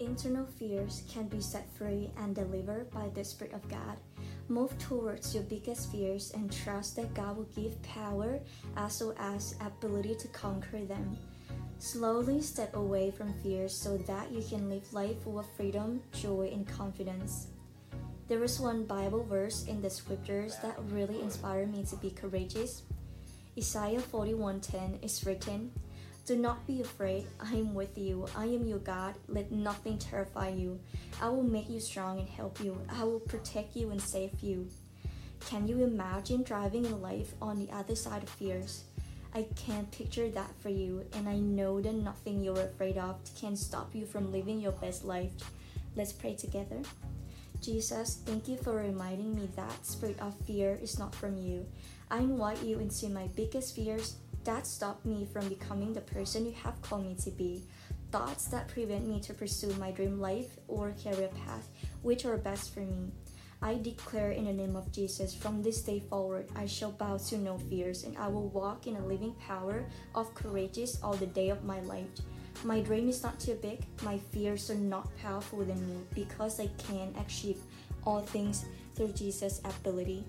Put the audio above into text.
Internal fears can be set free and delivered by the Spirit of God. Move towards your biggest fears and trust that God will give power as well as ability to conquer them. Slowly step away from fears so that you can live life full of freedom, joy, and confidence. There is one Bible verse in the scriptures that really inspired me to be courageous. Isaiah 41:10 is written, do not be afraid. I am with you. I am your God. Let nothing terrify you. I will make you strong and help you. I will protect you and save you. Can you imagine driving a life on the other side of fears? I can picture that for you, and I know that nothing you're afraid of can stop you from living your best life. Let's pray together. Jesus, thank you for reminding me that spirit of fear is not from you. I invite you into my biggest fears that stop me from becoming the person you have called me to be. Thoughts that prevent me to pursue my dream life or career path, which are best for me. I declare in the name of Jesus, from this day forward, I shall bow to no fears, and I will walk in a living power of courageous all the day of my life. My dream is not too big, my fears are not powerful than me, because I can achieve all things through Jesus' ability.